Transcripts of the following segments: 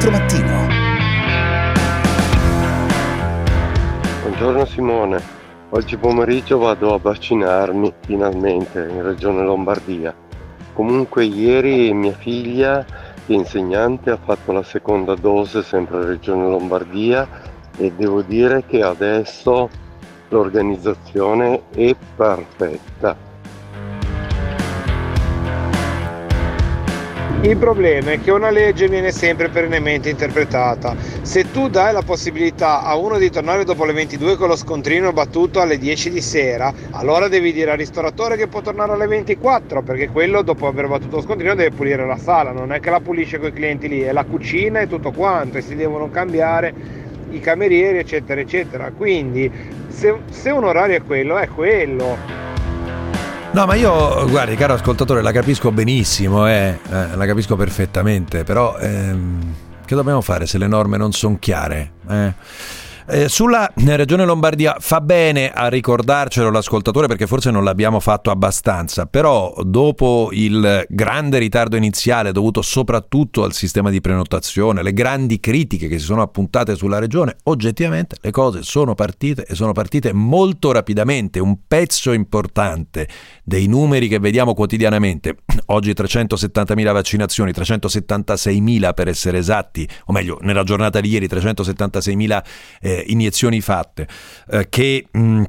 24 Mattino. Buongiorno Simone, oggi pomeriggio vado a vaccinarmi finalmente in Regione Lombardia. Comunque ieri mia figlia, che è insegnante, ha fatto la seconda dose sempre in Regione Lombardia e devo dire che adesso l'organizzazione è perfetta Il problema è che una legge viene sempre perennemente interpretata. Se tu dai la possibilità a uno di tornare dopo le 22 con lo scontrino battuto alle 10 di sera, allora devi dire al ristoratore che può tornare alle 24, perché quello dopo aver battuto lo scontrino deve pulire la sala, non è che la pulisce con i clienti lì, è la cucina e tutto quanto e si devono cambiare i camerieri eccetera eccetera. Quindi se, se un orario è quello, è quello. No, ma io, guardi, caro ascoltatore, la capisco benissimo, eh, eh, la capisco perfettamente, però ehm, che dobbiamo fare se le norme non sono chiare? Eh? Eh, sulla Regione Lombardia fa bene a ricordarcelo l'ascoltatore perché forse non l'abbiamo fatto abbastanza, però dopo il grande ritardo iniziale dovuto soprattutto al sistema di prenotazione, le grandi critiche che si sono appuntate sulla Regione, oggettivamente le cose sono partite e sono partite molto rapidamente. Un pezzo importante dei numeri che vediamo quotidianamente, oggi 370.000 vaccinazioni, 376.000 per essere esatti, o meglio nella giornata di ieri 376.000 eh, iniezioni fatte, eh, che... Mh,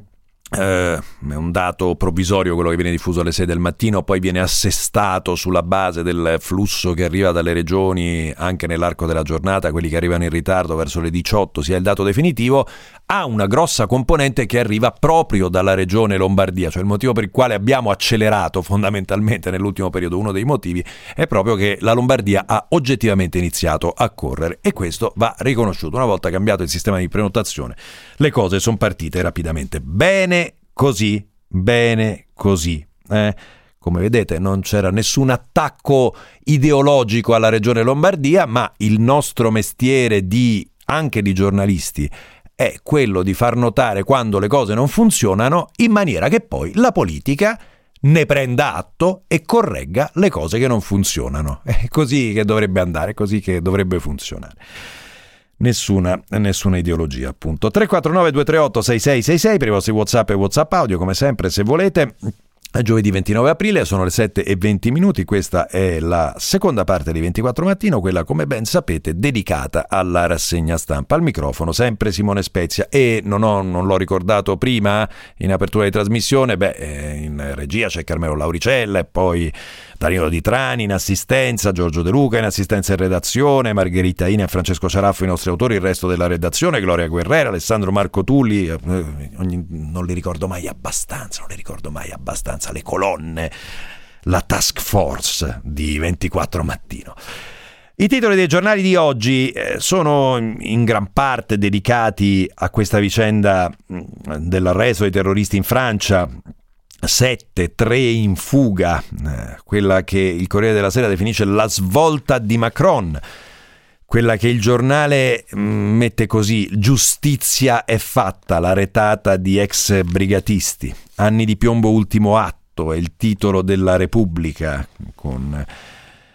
Uh, è un dato provvisorio quello che viene diffuso alle 6 del mattino, poi viene assestato sulla base del flusso che arriva dalle regioni anche nell'arco della giornata, quelli che arrivano in ritardo verso le 18 sia il dato definitivo, ha una grossa componente che arriva proprio dalla regione Lombardia, cioè il motivo per il quale abbiamo accelerato fondamentalmente nell'ultimo periodo, uno dei motivi è proprio che la Lombardia ha oggettivamente iniziato a correre e questo va riconosciuto. Una volta cambiato il sistema di prenotazione, le cose sono partite rapidamente. Bene così, bene così. Eh? Come vedete non c'era nessun attacco ideologico alla regione Lombardia, ma il nostro mestiere di, anche di giornalisti è quello di far notare quando le cose non funzionano in maniera che poi la politica ne prenda atto e corregga le cose che non funzionano. È così che dovrebbe andare, è così che dovrebbe funzionare nessuna, nessuna ideologia appunto. 349 238 6666 per i vostri whatsapp e whatsapp audio come sempre se volete. Giovedì 29 aprile, sono le 7 e 20 minuti, questa è la seconda parte di 24 mattino, quella come ben sapete dedicata alla rassegna stampa. Al microfono sempre Simone Spezia. E non, ho, non l'ho ricordato prima in apertura di trasmissione, beh eh, in regia c'è Carmelo Lauricella e poi Danilo Di Trani in assistenza, Giorgio De Luca in assistenza e redazione, Margherita Ina e Francesco Ciaraffo i nostri autori, il resto della redazione, Gloria Guerrera, Alessandro Marco Tulli, eh, ogni, non li ricordo mai abbastanza, non li ricordo mai abbastanza, le colonne, la task force di 24 mattino. I titoli dei giornali di oggi eh, sono in gran parte dedicati a questa vicenda mm, dell'arresto dei terroristi in Francia, 7, 3 in fuga, eh, quella che il Corriere della Sera definisce la svolta di Macron, quella che il giornale mm, mette così, giustizia è fatta, la retata di ex brigatisti, anni di piombo ultimo atto, è il titolo della Repubblica, con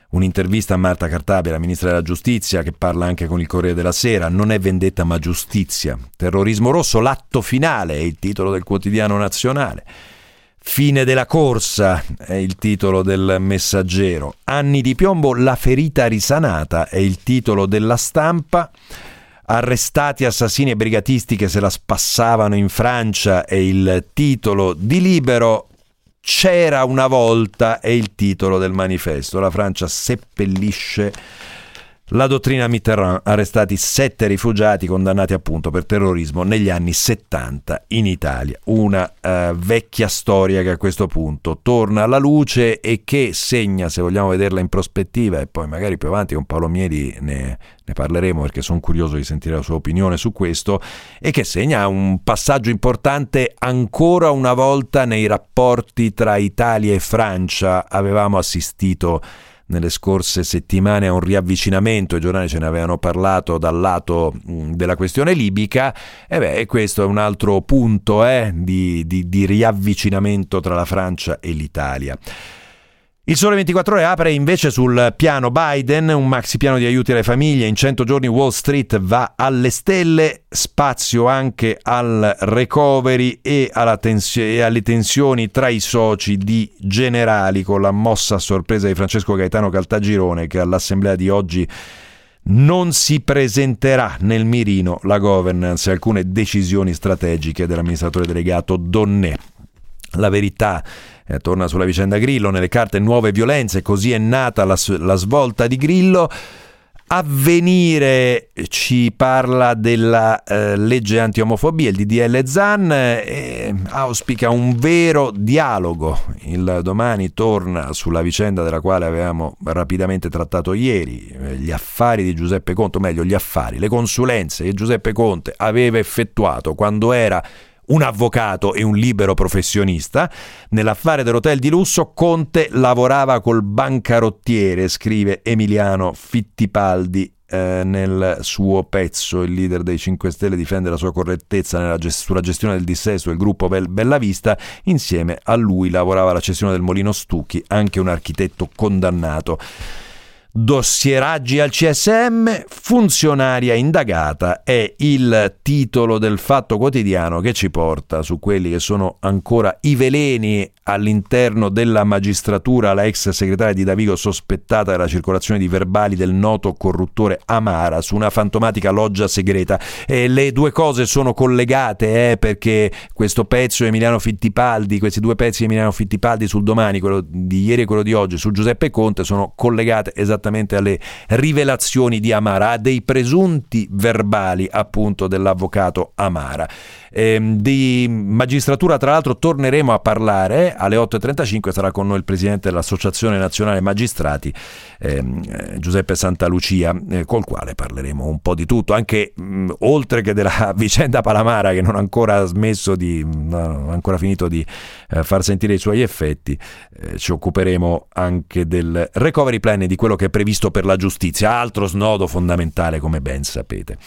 un'intervista a Marta Cartabia, la ministra della giustizia, che parla anche con il Corriere della Sera, non è vendetta ma giustizia, terrorismo rosso, l'atto finale, è il titolo del quotidiano nazionale. Fine della corsa è il titolo del messaggero. Anni di piombo, la ferita risanata è il titolo della stampa. Arrestati assassini e brigatisti che se la spassavano in Francia è il titolo di Libero. C'era una volta è il titolo del manifesto. La Francia seppellisce la dottrina Mitterrand, arrestati sette rifugiati condannati appunto per terrorismo negli anni 70 in Italia. Una uh, vecchia storia che a questo punto torna alla luce e che segna, se vogliamo vederla in prospettiva, e poi magari più avanti con Paolo Mieli ne, ne parleremo perché sono curioso di sentire la sua opinione su questo, e che segna un passaggio importante ancora una volta nei rapporti tra Italia e Francia. Avevamo assistito nelle scorse settimane a un riavvicinamento, i giornali ce ne avevano parlato dal lato della questione libica, e beh, questo è un altro punto eh, di, di, di riavvicinamento tra la Francia e l'Italia. Il Sole 24 Ore apre invece sul piano Biden, un maxi piano di aiuti alle famiglie. In 100 giorni Wall Street va alle stelle, spazio anche al recovery e, tens- e alle tensioni tra i soci di Generali con la mossa a sorpresa di Francesco Gaetano Caltagirone che all'assemblea di oggi non si presenterà nel mirino la governance e alcune decisioni strategiche dell'amministratore delegato Donné. La verità eh, torna sulla vicenda Grillo, nelle carte nuove violenze, così è nata la, la svolta di Grillo. Avvenire ci parla della eh, legge anti-omofobia, il DDL ZAN, e auspica un vero dialogo. Il domani torna sulla vicenda della quale avevamo rapidamente trattato ieri, eh, gli affari di Giuseppe Conte, o meglio gli affari, le consulenze che Giuseppe Conte aveva effettuato quando era un avvocato e un libero professionista. Nell'affare dell'hotel di lusso Conte lavorava col bancarottiere, scrive Emiliano Fittipaldi eh, nel suo pezzo. Il leader dei 5 Stelle difende la sua correttezza gest- sulla gestione del dissesto del gruppo Bell- Bellavista. Insieme a lui lavorava la cessione del Molino Stucchi, anche un architetto condannato dossieraggi al CSM, funzionaria indagata è il titolo del fatto quotidiano che ci porta su quelli che sono ancora i veleni all'interno della magistratura, la ex segretaria di Davigo sospettata della circolazione di verbali del noto corruttore Amara su una fantomatica loggia segreta. E le due cose sono collegate eh, perché questo pezzo di Emiliano Fittipaldi, questi due pezzi di Emiliano Fittipaldi sul domani, quello di ieri e quello di oggi, su Giuseppe Conte, sono collegate esattamente alle rivelazioni di Amara, dei presunti verbali appunto dell'avvocato Amara. Eh, di magistratura, tra l'altro, torneremo a parlare alle 8.35. Sarà con noi il presidente dell'Associazione Nazionale Magistrati, ehm, eh, Giuseppe Santalucia, eh, col quale parleremo un po' di tutto, anche mh, oltre che della vicenda Palamara, che non ha ancora smesso di, non ha ancora finito di eh, far sentire i suoi effetti. Eh, ci occuperemo anche del recovery plan e di quello che è previsto per la giustizia, altro snodo fondamentale, come ben sapete.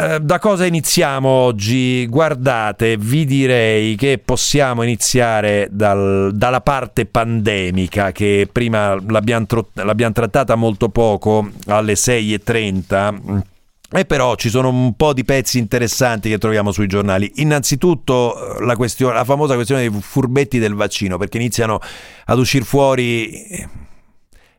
Eh, da cosa iniziamo oggi? Guardate, vi direi che possiamo iniziare dal, dalla parte pandemica che prima l'abbiamo, tro- l'abbiamo trattata molto poco alle 6.30. E però ci sono un po' di pezzi interessanti che troviamo sui giornali. Innanzitutto la, questione, la famosa questione dei furbetti del vaccino, perché iniziano ad uscire fuori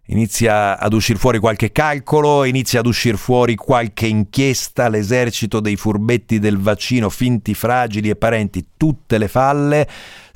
inizia ad uscire fuori qualche calcolo, inizia ad uscire fuori qualche inchiesta, l'esercito dei furbetti del vaccino, finti fragili e parenti, tutte le falle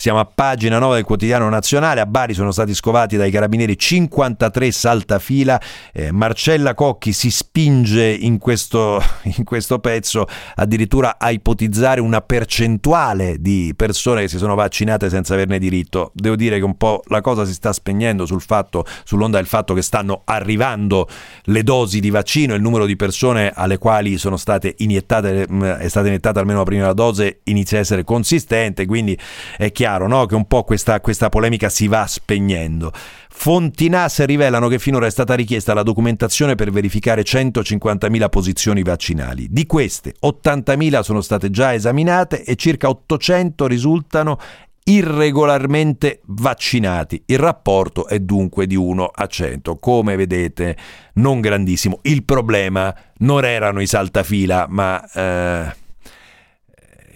siamo a pagina 9 del quotidiano nazionale. A Bari sono stati scovati dai carabinieri 53 saltafila. Eh, Marcella Cocchi si spinge in questo, in questo pezzo addirittura a ipotizzare una percentuale di persone che si sono vaccinate senza averne diritto. Devo dire che un po' la cosa si sta spegnendo sul fatto, sull'onda del fatto che stanno arrivando le dosi di vaccino, il numero di persone alle quali sono state iniettate, mm, è stata iniettata almeno la prima dose inizia a essere consistente, quindi è chiaro chiaro no? che un po' questa, questa polemica si va spegnendo. Fonti NAS rivelano che finora è stata richiesta la documentazione per verificare 150.000 posizioni vaccinali. Di queste 80.000 sono state già esaminate e circa 800 risultano irregolarmente vaccinati. Il rapporto è dunque di 1 a 100. Come vedete, non grandissimo. Il problema non erano i saltafila, ma... Eh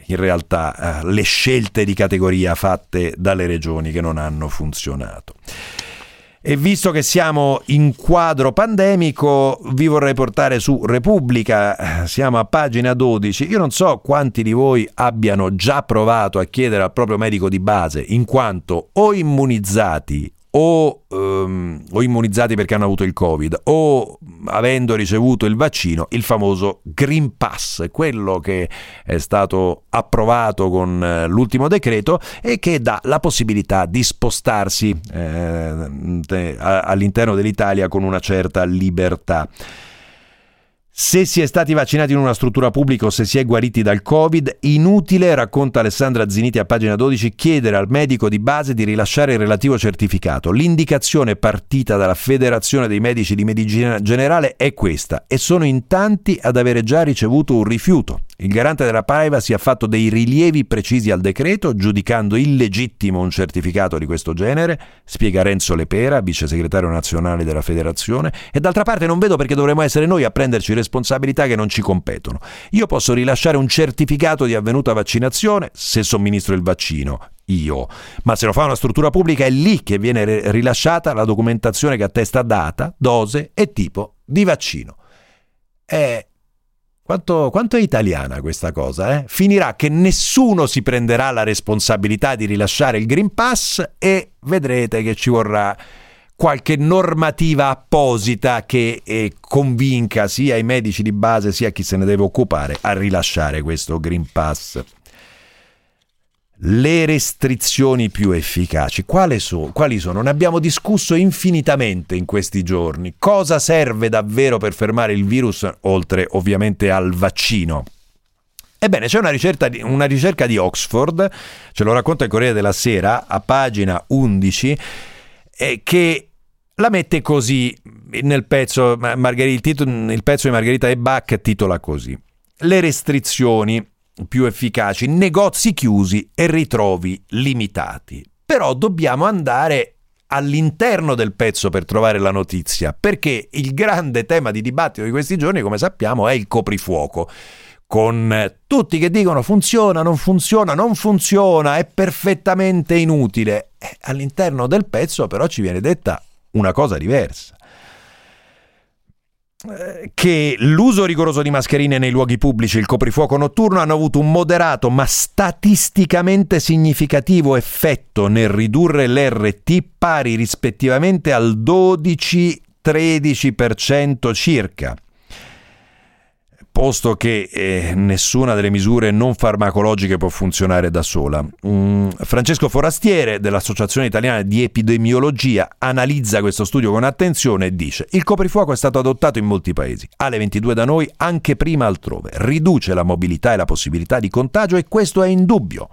in realtà eh, le scelte di categoria fatte dalle regioni che non hanno funzionato. E visto che siamo in quadro pandemico, vi vorrei portare su Repubblica, siamo a pagina 12. Io non so quanti di voi abbiano già provato a chiedere al proprio medico di base, in quanto o immunizzati o, um, o, immunizzati perché hanno avuto il Covid o avendo ricevuto il vaccino, il famoso Green Pass, quello che è stato approvato con eh, l'ultimo decreto e che dà la possibilità di spostarsi eh, all'interno dell'Italia con una certa libertà. Se si è stati vaccinati in una struttura pubblica o se si è guariti dal Covid, inutile, racconta Alessandra Ziniti a pagina 12, chiedere al medico di base di rilasciare il relativo certificato. L'indicazione partita dalla Federazione dei Medici di Medicina Generale è questa e sono in tanti ad avere già ricevuto un rifiuto. Il garante della privacy ha fatto dei rilievi precisi al decreto, giudicando illegittimo un certificato di questo genere, spiega Renzo Lepera, vice segretario nazionale della federazione, e d'altra parte non vedo perché dovremmo essere noi a prenderci responsabilità che non ci competono. Io posso rilasciare un certificato di avvenuta vaccinazione se somministro il vaccino, io, ma se lo fa una struttura pubblica è lì che viene rilasciata la documentazione che attesta data, dose e tipo di vaccino. È quanto, quanto, è italiana questa cosa? Eh? Finirà che nessuno si prenderà la responsabilità di rilasciare il Green Pass e vedrete che ci vorrà qualche normativa apposita che eh, convinca sia i medici di base sia chi se ne deve occupare a rilasciare questo Green Pass le restrizioni più efficaci. So, quali sono? Ne abbiamo discusso infinitamente in questi giorni. Cosa serve davvero per fermare il virus, oltre ovviamente al vaccino? Ebbene, c'è una ricerca, di, una ricerca di Oxford, ce lo racconta il Corriere della Sera, a pagina 11, eh, che la mette così nel pezzo, il, il pezzo di Margherita e Bach titola così. Le restrizioni più efficaci, negozi chiusi e ritrovi limitati. Però dobbiamo andare all'interno del pezzo per trovare la notizia, perché il grande tema di dibattito di questi giorni, come sappiamo, è il coprifuoco. Con tutti che dicono funziona, non funziona, non funziona, è perfettamente inutile. Eh, all'interno del pezzo però ci viene detta una cosa diversa che l'uso rigoroso di mascherine nei luoghi pubblici e il coprifuoco notturno hanno avuto un moderato ma statisticamente significativo effetto nel ridurre l'RT pari rispettivamente al 12-13% circa posto che eh, nessuna delle misure non farmacologiche può funzionare da sola. Mm, Francesco Forastiere dell'Associazione Italiana di Epidemiologia analizza questo studio con attenzione e dice il coprifuoco è stato adottato in molti paesi, alle 22 da noi anche prima altrove, riduce la mobilità e la possibilità di contagio e questo è indubbio.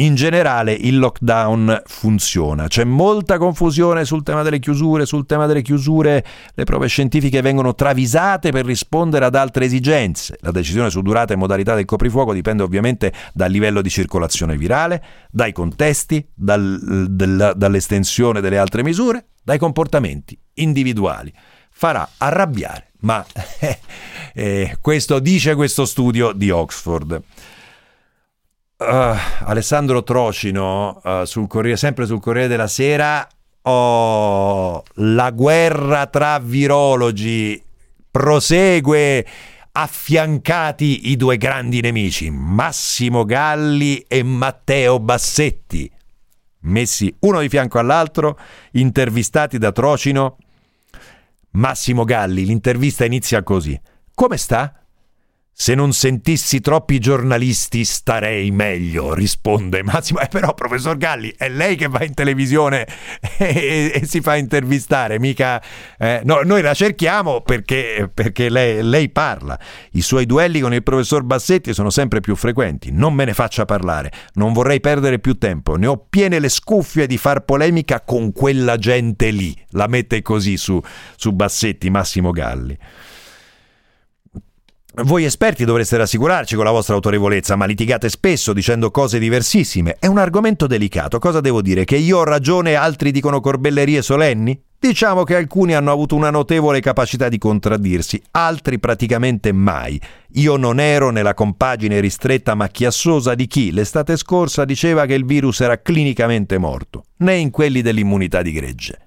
In generale il lockdown funziona, c'è molta confusione sul tema delle chiusure, sul tema delle chiusure le prove scientifiche vengono travisate per rispondere ad altre esigenze. La decisione su durata e modalità del coprifuoco dipende ovviamente dal livello di circolazione virale, dai contesti, dal, del, dall'estensione delle altre misure, dai comportamenti individuali. Farà arrabbiare, ma eh, questo dice questo studio di Oxford. Uh, Alessandro Trocino, uh, sul Corriere, sempre sul Corriere della Sera, oh, la guerra tra virologi prosegue affiancati i due grandi nemici, Massimo Galli e Matteo Bassetti, messi uno di fianco all'altro, intervistati da Trocino. Massimo Galli, l'intervista inizia così. Come sta? Se non sentissi troppi giornalisti starei meglio, risponde Massimo. Eh, però, professor Galli, è lei che va in televisione e, e, e si fa intervistare, mica... Eh, no, noi la cerchiamo perché, perché lei, lei, parla. I suoi duelli con il professor Bassetti sono sempre più frequenti. Non me ne faccia parlare. Non vorrei perdere più tempo. Ne ho piene le scuffie di far polemica con quella gente lì. La mette così su, su Bassetti, Massimo Galli. Voi esperti dovreste rassicurarci con la vostra autorevolezza, ma litigate spesso dicendo cose diversissime. È un argomento delicato. Cosa devo dire? Che io ho ragione e altri dicono corbellerie solenni? Diciamo che alcuni hanno avuto una notevole capacità di contraddirsi, altri praticamente mai. Io non ero nella compagine ristretta ma chiassosa di chi l'estate scorsa diceva che il virus era clinicamente morto, né in quelli dell'immunità di gregge.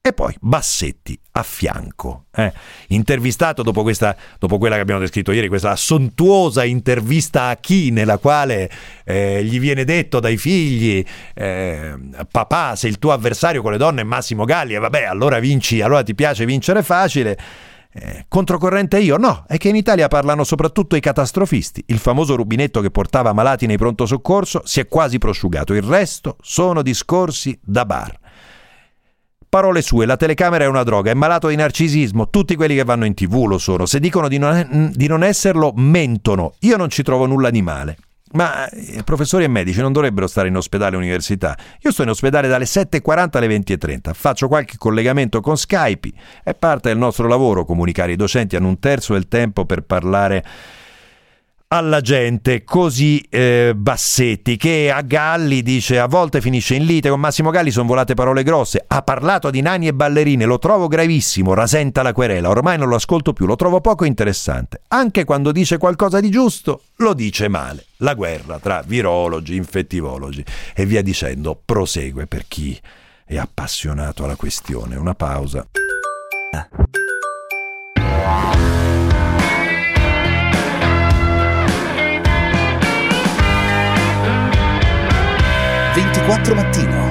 E poi Bassetti a fianco, eh? intervistato dopo, questa, dopo quella che abbiamo descritto ieri, questa sontuosa intervista a chi nella quale eh, gli viene detto dai figli eh, papà se il tuo avversario con le donne è Massimo Galli e vabbè allora vinci, allora ti piace vincere facile. Eh, controcorrente io? No, è che in Italia parlano soprattutto i catastrofisti. Il famoso rubinetto che portava malati nei pronto soccorso si è quasi prosciugato, il resto sono discorsi da bar. Parole sue, la telecamera è una droga, è malato di narcisismo, tutti quelli che vanno in tv lo sono, se dicono di non, di non esserlo mentono, io non ci trovo nulla di male. Ma eh, professori e medici non dovrebbero stare in ospedale università. Io sto in ospedale dalle 7.40 alle 20.30, faccio qualche collegamento con Skype, è parte del nostro lavoro comunicare. I docenti hanno un terzo del tempo per parlare alla gente così eh, Bassetti che a Galli dice a volte finisce in lite con Massimo Galli sono volate parole grosse. Ha parlato di nani e ballerine lo trovo gravissimo rasenta la querela. Ormai non lo ascolto più lo trovo poco interessante. Anche quando dice qualcosa di giusto lo dice male la guerra tra virologi infettivologi e via dicendo prosegue per chi è appassionato alla questione. Una pausa. ah. 24 mattino.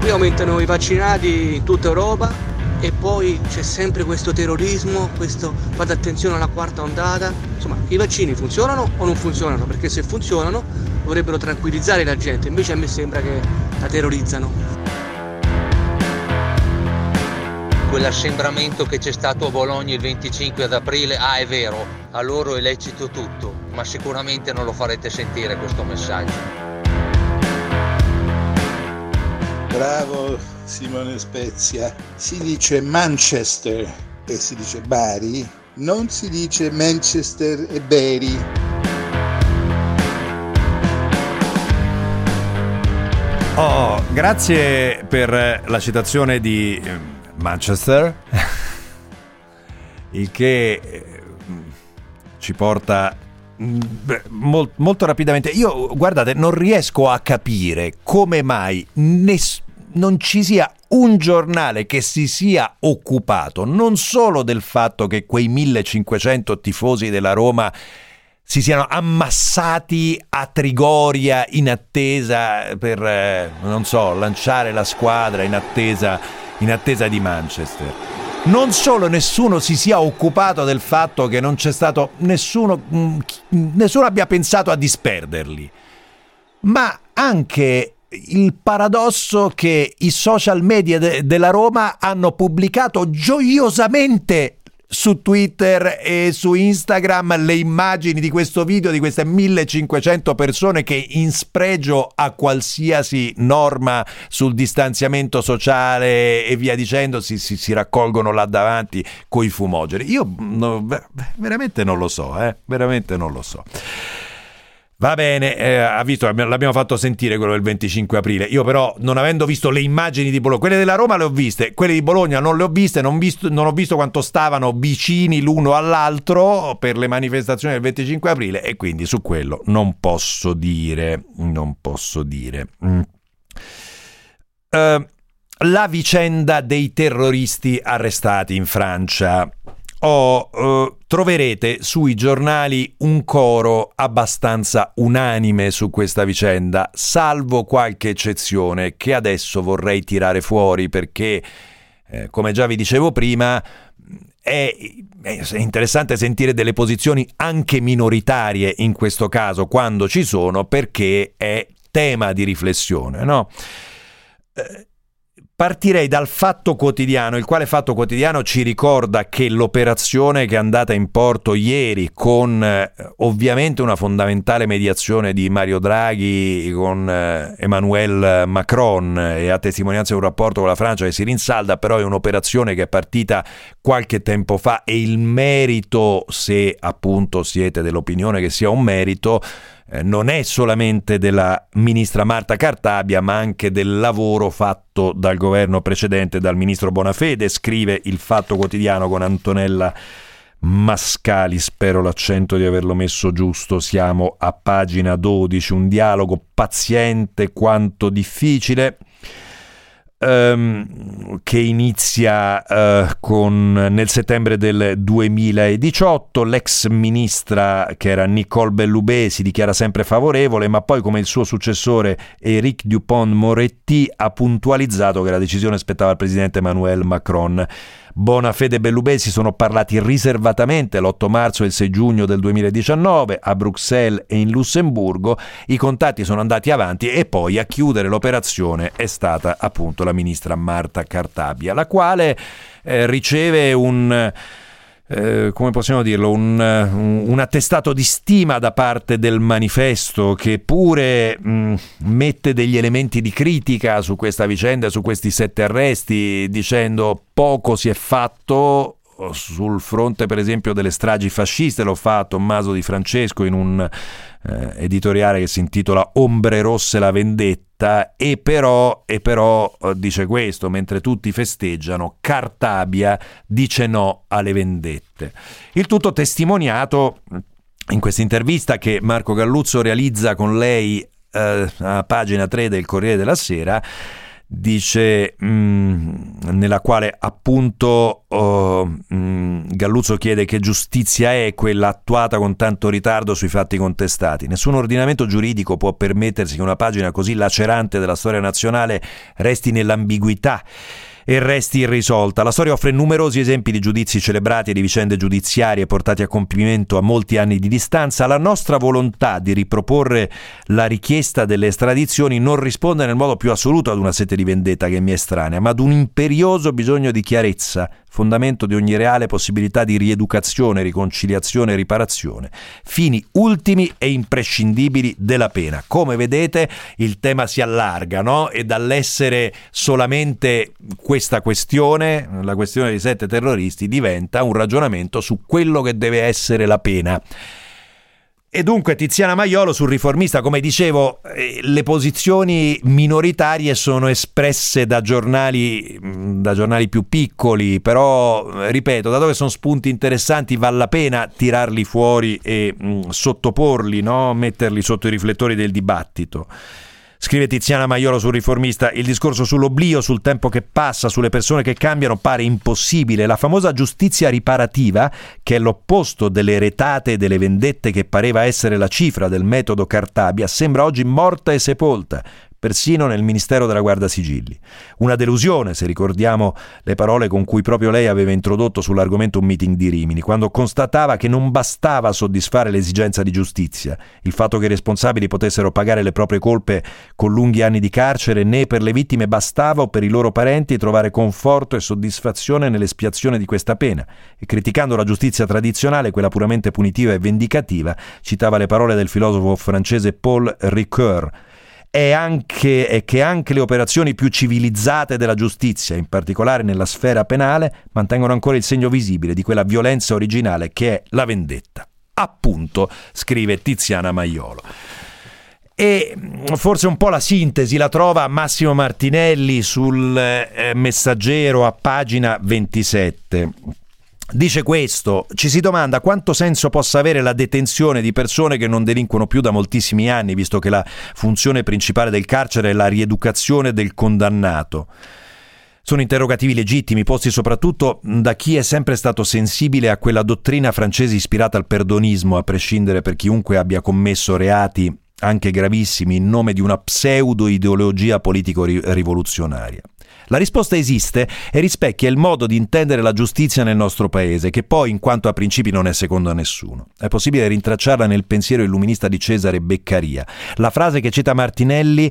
Qui aumentano i vaccinati in tutta Europa e poi c'è sempre questo terrorismo, questo fate attenzione alla quarta ondata. Insomma, i vaccini funzionano o non funzionano? Perché se funzionano dovrebbero tranquillizzare la gente, invece a me sembra che la terrorizzano. Quell'assembramento che c'è stato a Bologna il 25 ad aprile, ah è vero, a loro è lecito tutto, ma sicuramente non lo farete sentire questo messaggio. Bravo Simone Spezia, si dice Manchester e si dice Bari, non si dice Manchester e Bari. Oh, grazie per la citazione di ehm, Manchester, il che eh, ci porta mm, molto, molto rapidamente. Io, guardate, non riesco a capire come mai ness- non ci sia un giornale che si sia occupato non solo del fatto che quei 1500 tifosi della Roma si siano ammassati a Trigoria in attesa per, eh, non so, lanciare la squadra in attesa in attesa di Manchester. Non solo nessuno si sia occupato del fatto che non c'è stato nessuno, mm, nessuno abbia pensato a disperderli, ma anche il paradosso che i social media de- della Roma hanno pubblicato gioiosamente su Twitter e su Instagram le immagini di questo video di queste 1500 persone che in spregio a qualsiasi norma sul distanziamento sociale e via dicendo si, si, si raccolgono là davanti coi fumogeni. Io no, veramente non lo so, eh? veramente non lo so. Va bene, eh, ha visto, l'abbiamo fatto sentire quello del 25 aprile. Io però, non avendo visto le immagini di Bologna, quelle della Roma le ho viste, quelle di Bologna non le ho viste, non, visto, non ho visto quanto stavano vicini l'uno all'altro per le manifestazioni del 25 aprile e quindi su quello non posso dire, non posso dire. Mm. Uh, la vicenda dei terroristi arrestati in Francia oh, uh, troverete sui giornali un coro abbastanza unanime su questa vicenda, salvo qualche eccezione che adesso vorrei tirare fuori perché, eh, come già vi dicevo prima, è, è, interessante sentire delle posizioni anche minoritarie in questo caso, quando ci sono, perché è tema di riflessione, no? Eh, Partirei dal Fatto Quotidiano, il quale Fatto Quotidiano ci ricorda che l'operazione che è andata in porto ieri con eh, ovviamente una fondamentale mediazione di Mario Draghi con eh, Emmanuel Macron. E a testimonianza di un rapporto con la Francia che si rinsalda, però è un'operazione che è partita qualche tempo fa e il merito, se appunto siete dell'opinione che sia un merito, non è solamente della ministra Marta Cartabia, ma anche del lavoro fatto dal governo precedente, dal ministro Bonafede, scrive il Fatto Quotidiano con Antonella Mascali, spero l'accento di averlo messo giusto, siamo a pagina 12, un dialogo paziente quanto difficile ehm, che inizia eh, con, nel settembre del 2018. L'ex ministra, che era Nicole Belloubet, si dichiara sempre favorevole, ma poi, come il suo successore Eric Dupont-Moretti, ha puntualizzato che la decisione spettava al presidente Emmanuel Macron. Bonafede e Belloubet si sono parlati riservatamente l'8 marzo e il 6 giugno del 2019 a Bruxelles e in Lussemburgo. I contatti sono andati avanti e poi a chiudere l'operazione è stata appunto la ministra Marta Cartabia, la quale eh, riceve un eh, come possiamo dirlo, un, un, attestato di stima da parte del manifesto che pure mh, mm, mette degli elementi di critica su questa vicenda, su questi sette arresti, dicendo poco si è fatto sul fronte per esempio delle stragi fasciste, lo fa Tommaso Di Francesco in un eh, editoriale che si intitola Ombre rosse la vendetta e però, e però eh, dice questo, mentre tutti festeggiano, Cartabia dice no alle vendette. Il tutto testimoniato in questa intervista che Marco Galluzzo realizza con lei eh, a pagina 3 del Corriere della Sera dice mh, mm, nella quale appunto oh, mh, mm, Galluzzo chiede che giustizia è quella attuata con tanto ritardo sui fatti contestati. Nessun ordinamento giuridico può permettersi che una pagina così lacerante della storia nazionale resti nell'ambiguità e resti irrisolta. La storia offre numerosi esempi di giudizi celebrati e di vicende giudiziarie portati a compimento a molti anni di distanza. La nostra volontà di riproporre la richiesta delle estradizioni non risponde nel modo più assoluto ad una sete di vendetta che mi è estranea, ma ad un imperioso bisogno di chiarezza fondamento di ogni reale possibilità di rieducazione, riconciliazione e riparazione, fini ultimi e imprescindibili della pena. Come vedete il tema si allarga no? e dall'essere solamente questa questione, la questione dei sette terroristi, diventa un ragionamento su quello che deve essere la pena. E dunque Tiziana Maiolo sul riformista, come dicevo, eh, le posizioni minoritarie sono espresse da giornali, mm, da giornali più piccoli, però ripeto, da dove sono spunti interessanti vale la pena tirarli fuori e mh, mm, sottoporli, no? metterli sotto i riflettori del dibattito. Scrive Tiziana Maiolo sul riformista, il discorso sull'oblio, sul tempo che passa, sulle persone che cambiano pare impossibile. La famosa giustizia riparativa, che è l'opposto delle retate e delle vendette che pareva essere la cifra del metodo Cartabia, sembra oggi morta e sepolta persino nel Ministero della Guarda Sigilli. Una delusione, se ricordiamo le parole con cui proprio lei aveva introdotto sull'argomento un meeting di Rimini, quando constatava che non bastava soddisfare l'esigenza di giustizia, il fatto che i responsabili potessero pagare le proprie colpe con lunghi anni di carcere, né per le vittime bastava o per i loro parenti trovare conforto e soddisfazione nell'espiazione di questa pena. E criticando la giustizia tradizionale, quella puramente punitiva e vendicativa, citava le parole del filosofo francese Paul Ricoeur, è, anche, è che anche le operazioni più civilizzate della giustizia, in particolare nella sfera penale, mantengono ancora il segno visibile di quella violenza originale che è la vendetta. Appunto, scrive Tiziana Maiolo. E forse un po' la sintesi la trova Massimo Martinelli sul eh, messaggero a pagina 27. Dice questo, ci si domanda quanto senso possa avere la detenzione di persone che non delinquono più da moltissimi anni, visto che la funzione principale del carcere è la rieducazione del condannato. Sono interrogativi legittimi, posti soprattutto da chi è sempre stato sensibile a quella dottrina francese ispirata al perdonismo, a prescindere per chiunque abbia commesso reati anche gravissimi in nome di una pseudo-ideologia politico-rivoluzionaria. La risposta esiste e rispecchia il modo di intendere la giustizia nel nostro paese, che poi in quanto a principi non è secondo a nessuno. È possibile rintracciarla nel pensiero illuminista di Cesare Beccaria. La frase che cita Martinelli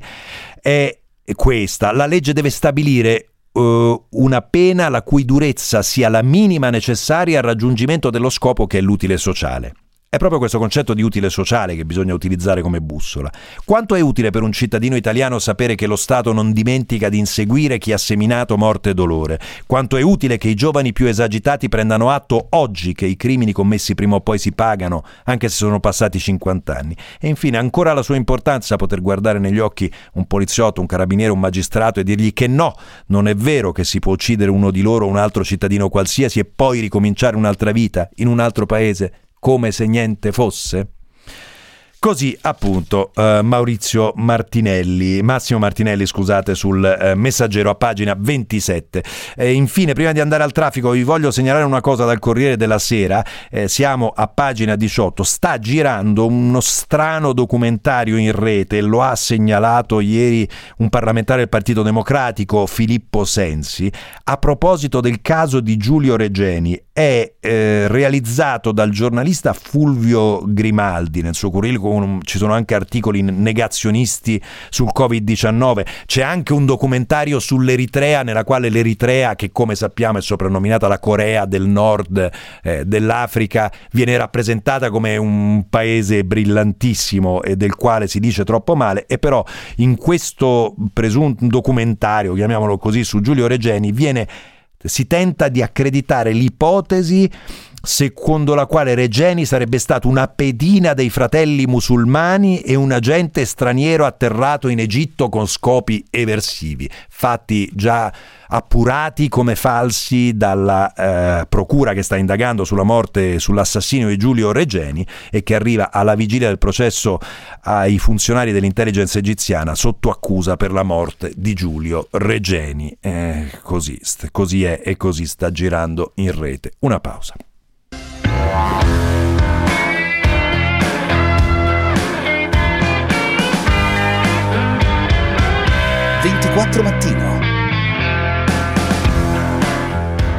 è questa: la legge deve stabilire Uh, una pena la cui durezza sia la minima necessaria al raggiungimento dello scopo che è l'utile sociale. È proprio questo concetto di utile sociale che bisogna utilizzare come bussola. Quanto è utile per un cittadino italiano sapere che lo Stato non dimentica di inseguire chi ha seminato morte e dolore? Quanto è utile che i giovani più esagitati prendano atto oggi che i crimini commessi prima o poi si pagano, anche se sono passati 50 anni? E infine, ancora la sua importanza poter guardare negli occhi un poliziotto, un carabiniere, un magistrato e dirgli che no, non è vero che si può uccidere uno di loro o un altro cittadino qualsiasi e poi ricominciare un'altra vita in un altro paese come se niente fosse? Così appunto eh, Maurizio Martinelli, Massimo Martinelli scusate, sul eh, messaggero a pagina 27. E infine, prima di andare al traffico, vi voglio segnalare una cosa dal Corriere della Sera. Eh, siamo a pagina 18. Sta girando uno strano documentario in rete, lo ha segnalato ieri un parlamentare del Partito Democratico, Filippo Sensi, a proposito del caso di Giulio Regeni. È eh, realizzato dal giornalista Fulvio Grimaldi nel suo curriculum ci sono anche articoli negazionisti sul Covid-19, c'è anche un documentario sull'Eritrea nella quale l'Eritrea, che come sappiamo è soprannominata la Corea del Nord eh, dell'Africa, viene rappresentata come un paese brillantissimo e del quale si dice troppo male. E però in questo presunto documentario, chiamiamolo così, su Giulio Regeni viene si tenta di accreditare l'ipotesi secondo la quale Regeni sarebbe stato una pedina dei fratelli musulmani e un agente straniero atterrato in Egitto con scopi eversivi, fatti già appurati come falsi dalla eh, procura che sta indagando sulla morte, sull'assassinio di Giulio Regeni e che arriva alla vigilia del processo ai funzionari dell'intelligence egiziana sotto accusa per la morte di Giulio Regeni. Eh, così, così è e così sta girando in rete. Una pausa. 24 mattino.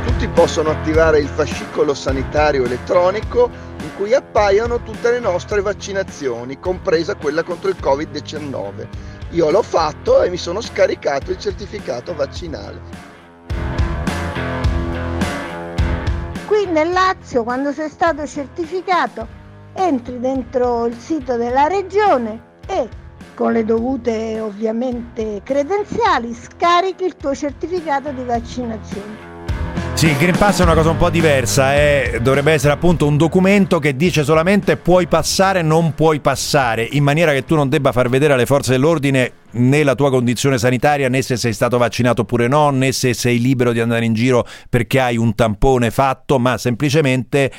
Tutti possono attivare il fascicolo sanitario elettronico in cui appaiono tutte le nostre vaccinazioni, compresa quella contro il Covid-19. Io l'ho fatto e mi sono scaricato il certificato vaccinale. Qui nel Lazio, quando sei stato certificato, entri dentro il sito della regione e con le dovute ovviamente credenziali scarichi il tuo certificato di vaccinazione. Sì, il Green Pass è una cosa un po' diversa, eh? dovrebbe essere appunto un documento che dice solamente puoi passare, non puoi passare, in maniera che tu non debba far vedere alle forze dell'ordine né la tua condizione sanitaria, né se sei stato vaccinato oppure no, né se sei libero di andare in giro perché hai un tampone fatto, ma semplicemente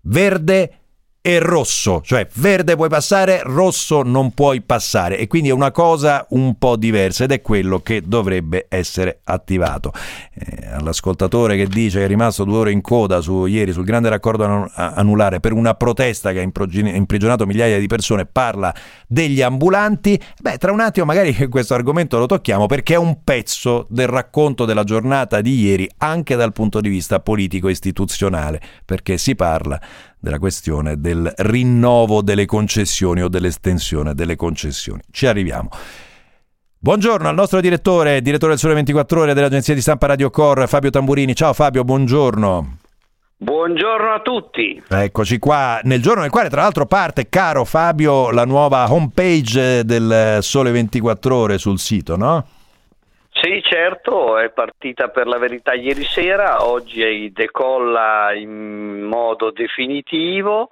verde e rosso, cioè verde puoi passare, rosso non puoi passare e quindi è una cosa un po' diversa ed è quello che dovrebbe essere attivato. Eh, all'ascoltatore che dice che è rimasto due ore in coda su, ieri sul grande raccordo anulare per una protesta che ha imprigionato migliaia di persone, parla degli ambulanti, beh tra un attimo magari questo argomento lo tocchiamo perché è un pezzo del racconto della giornata di ieri anche dal punto di vista politico istituzionale, perché si parla della questione del rinnovo delle concessioni o dell'estensione delle concessioni. Ci arriviamo. Buongiorno al nostro direttore, direttore del Sole 24 Ore dell'agenzia di stampa Radio Cor, Fabio Tamburini. Ciao Fabio, buongiorno. Buongiorno a tutti. Eccoci qua, nel giorno nel quale tra l'altro parte, caro Fabio, la nuova homepage del Sole 24 Ore sul sito, no? Sì, certo, è partita per la verità ieri sera, oggi decolla in modo definitivo.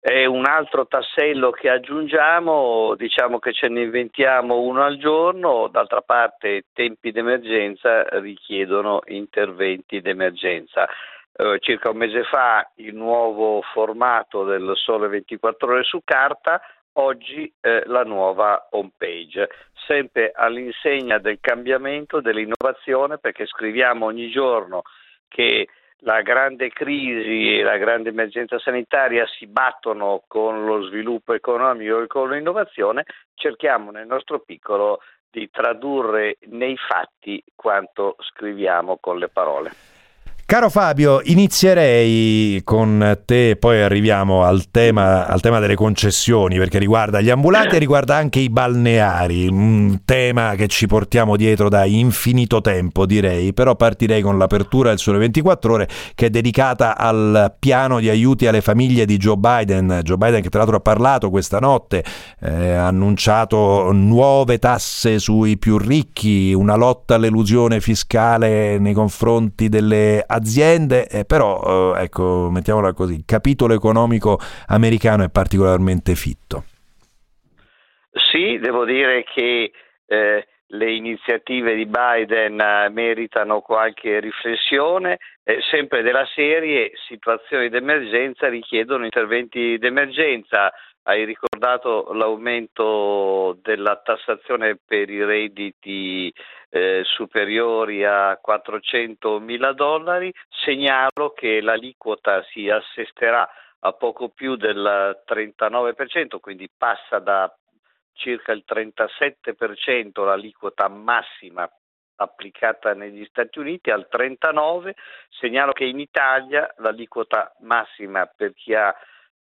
È un altro tassello che aggiungiamo, diciamo che ce ne inventiamo uno al giorno, d'altra parte tempi d'emergenza richiedono interventi d'emergenza. Eh, circa un mese fa il nuovo formato del Sole 24 ore su carta, oggi eh, la nuova home page, sempre all'insegna del cambiamento, dell'innovazione, perché scriviamo ogni giorno che la grande crisi e la grande emergenza sanitaria si battono con lo sviluppo economico e con l'innovazione, cerchiamo nel nostro piccolo di tradurre nei fatti quanto scriviamo con le parole. Caro Fabio, inizierei con te, poi arriviamo al tema, al tema, delle concessioni, perché riguarda gli ambulanti e riguarda anche i balneari, un tema che ci portiamo dietro da infinito tempo, direi, però partirei con l'apertura del Sole 24 Ore, che è dedicata al piano di aiuti alle famiglie di Joe Biden. Joe Biden che tra l'altro ha parlato questa notte, eh, ha annunciato nuove tasse sui più ricchi, una lotta all'elusione fiscale nei confronti delle aziende aziende, eh, però eh, ecco, mettiamola così, il capitolo economico americano è particolarmente fitto. Sì, devo dire che eh, le iniziative di Biden eh, meritano qualche riflessione, eh, sempre della serie situazioni d'emergenza richiedono interventi d'emergenza. Hai ricordato l'aumento della tassazione per i redditi eh, superiori a 400 mila dollari, segnalo che l'aliquota si assisterà a poco più del 39%, quindi passa da circa il 37% l'aliquota massima applicata negli Stati Uniti al 39%, segnalo che in Italia l'aliquota massima per chi ha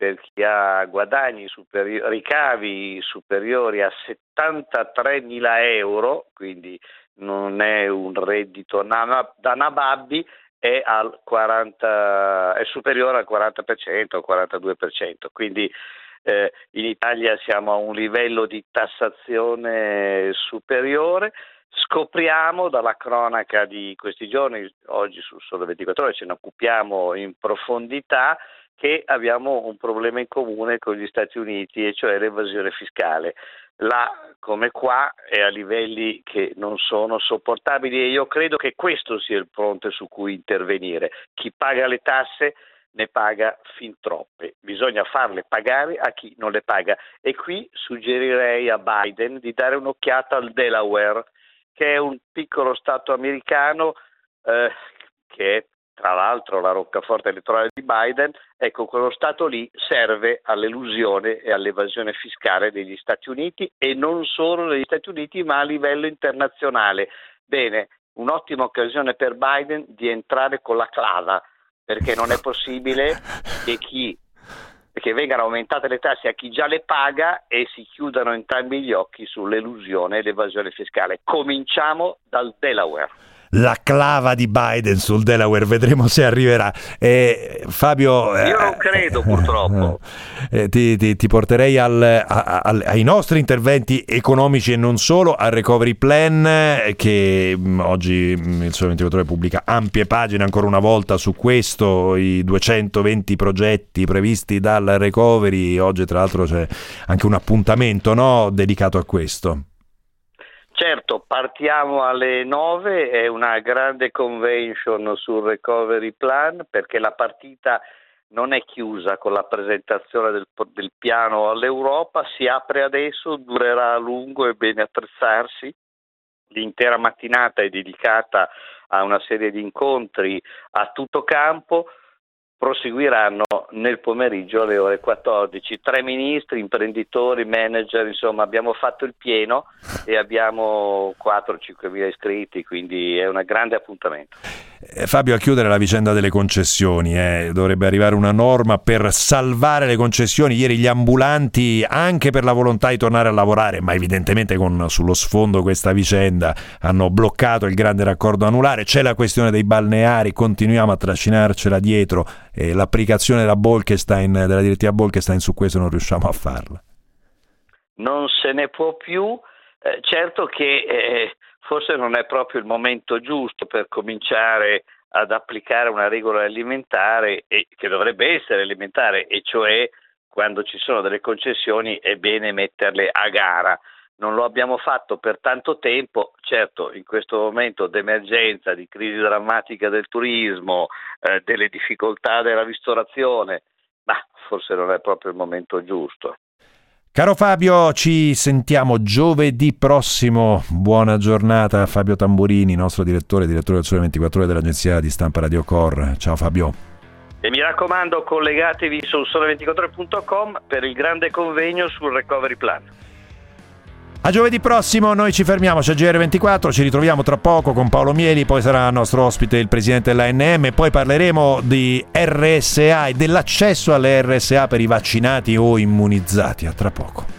per chi ha guadagni superiori, ricavi superiori a 73 mila euro, quindi non è un reddito da nababbi, è, 40, è superiore al 40%, al 42%, quindi eh, in Italia siamo a un livello di tassazione superiore. Scopriamo dalla cronaca di questi giorni, oggi su Sole 24 ore ce ne occupiamo in profondità, che abbiamo un problema in comune con gli Stati Uniti e cioè l'evasione fiscale. Là come qua è a livelli che non sono sopportabili e io credo che questo sia il fronte su cui intervenire. Chi paga le tasse ne paga fin troppe, bisogna farle pagare a chi non le paga e qui suggerirei a Biden di dare un'occhiata al Delaware, che è un piccolo stato americano eh, che è tra l'altro la roccaforte elettorale di Biden, ecco quello Stato lì serve all'elusione e all'evasione fiscale degli Stati Uniti e non solo degli Stati Uniti ma a livello internazionale. Bene, un'ottima occasione per Biden di entrare con la clava perché non è possibile che, chi, che vengano aumentate le tasse a chi già le paga e si chiudano entrambi gli occhi sull'elusione e l'evasione fiscale. Cominciamo dal Delaware la clava di Biden sul Delaware, vedremo se arriverà. Eh, Fabio... Io non credo purtroppo. Eh, ti, ti, ti, porterei al, a, a, ai nostri interventi economici e non solo, al Recovery Plan che mh, mm, oggi mm, il Sole 24 Ore pubblica ampie pagine ancora una volta su questo, i 220 progetti previsti dal Recovery, oggi tra l'altro c'è anche un appuntamento no, dedicato a questo. Certo, partiamo alle 9, è una grande convention sul recovery plan perché la partita non è chiusa con la presentazione del, del piano all'Europa, si apre adesso, durerà a lungo, è bene attrezzarsi. L'intera mattinata è dedicata a una serie di incontri a tutto campo proseguiranno nel pomeriggio alle ore 14. Tre ministri, imprenditori, manager, insomma abbiamo fatto il pieno e abbiamo 4-5 mila iscritti, quindi è un grande appuntamento. Eh, Fabio, a chiudere la vicenda delle concessioni, eh, dovrebbe arrivare una norma per salvare le concessioni. Ieri gli ambulanti, anche per la volontà di tornare a lavorare, ma evidentemente con sullo sfondo questa vicenda, hanno bloccato il grande raccordo anulare. C'è la questione dei balneari, continuiamo a trascinarcela dietro. Eh, l'applicazione della, della direttiva Bolkestein su questo non riusciamo a farla. Non se ne può più. Eh, certo che eh, forse non è proprio il momento giusto per cominciare ad applicare una regola alimentare e, che dovrebbe essere alimentare, e cioè quando ci sono delle concessioni è bene metterle a gara. Non lo abbiamo fatto per tanto tempo, certo in questo momento d'emergenza, di crisi drammatica del turismo, eh, delle difficoltà della ristorazione, ma forse non è proprio il momento giusto. Caro Fabio, ci sentiamo giovedì prossimo. Buona giornata Fabio Tamburini, nostro direttore, direttore del Sole 24 Ore dell'agenzia di stampa Radio Cor. Ciao Fabio. E mi raccomando, collegatevi su sole24ore.com per il grande convegno sul Recovery Plan. A giovedì prossimo noi ci fermiamo, c'è GR24, ci ritroviamo tra poco con Paolo Mieli, poi sarà nostro ospite il presidente dell'ANM, poi parleremo di RSA e dell'accesso alle RSA per i vaccinati o immunizzati. A tra poco.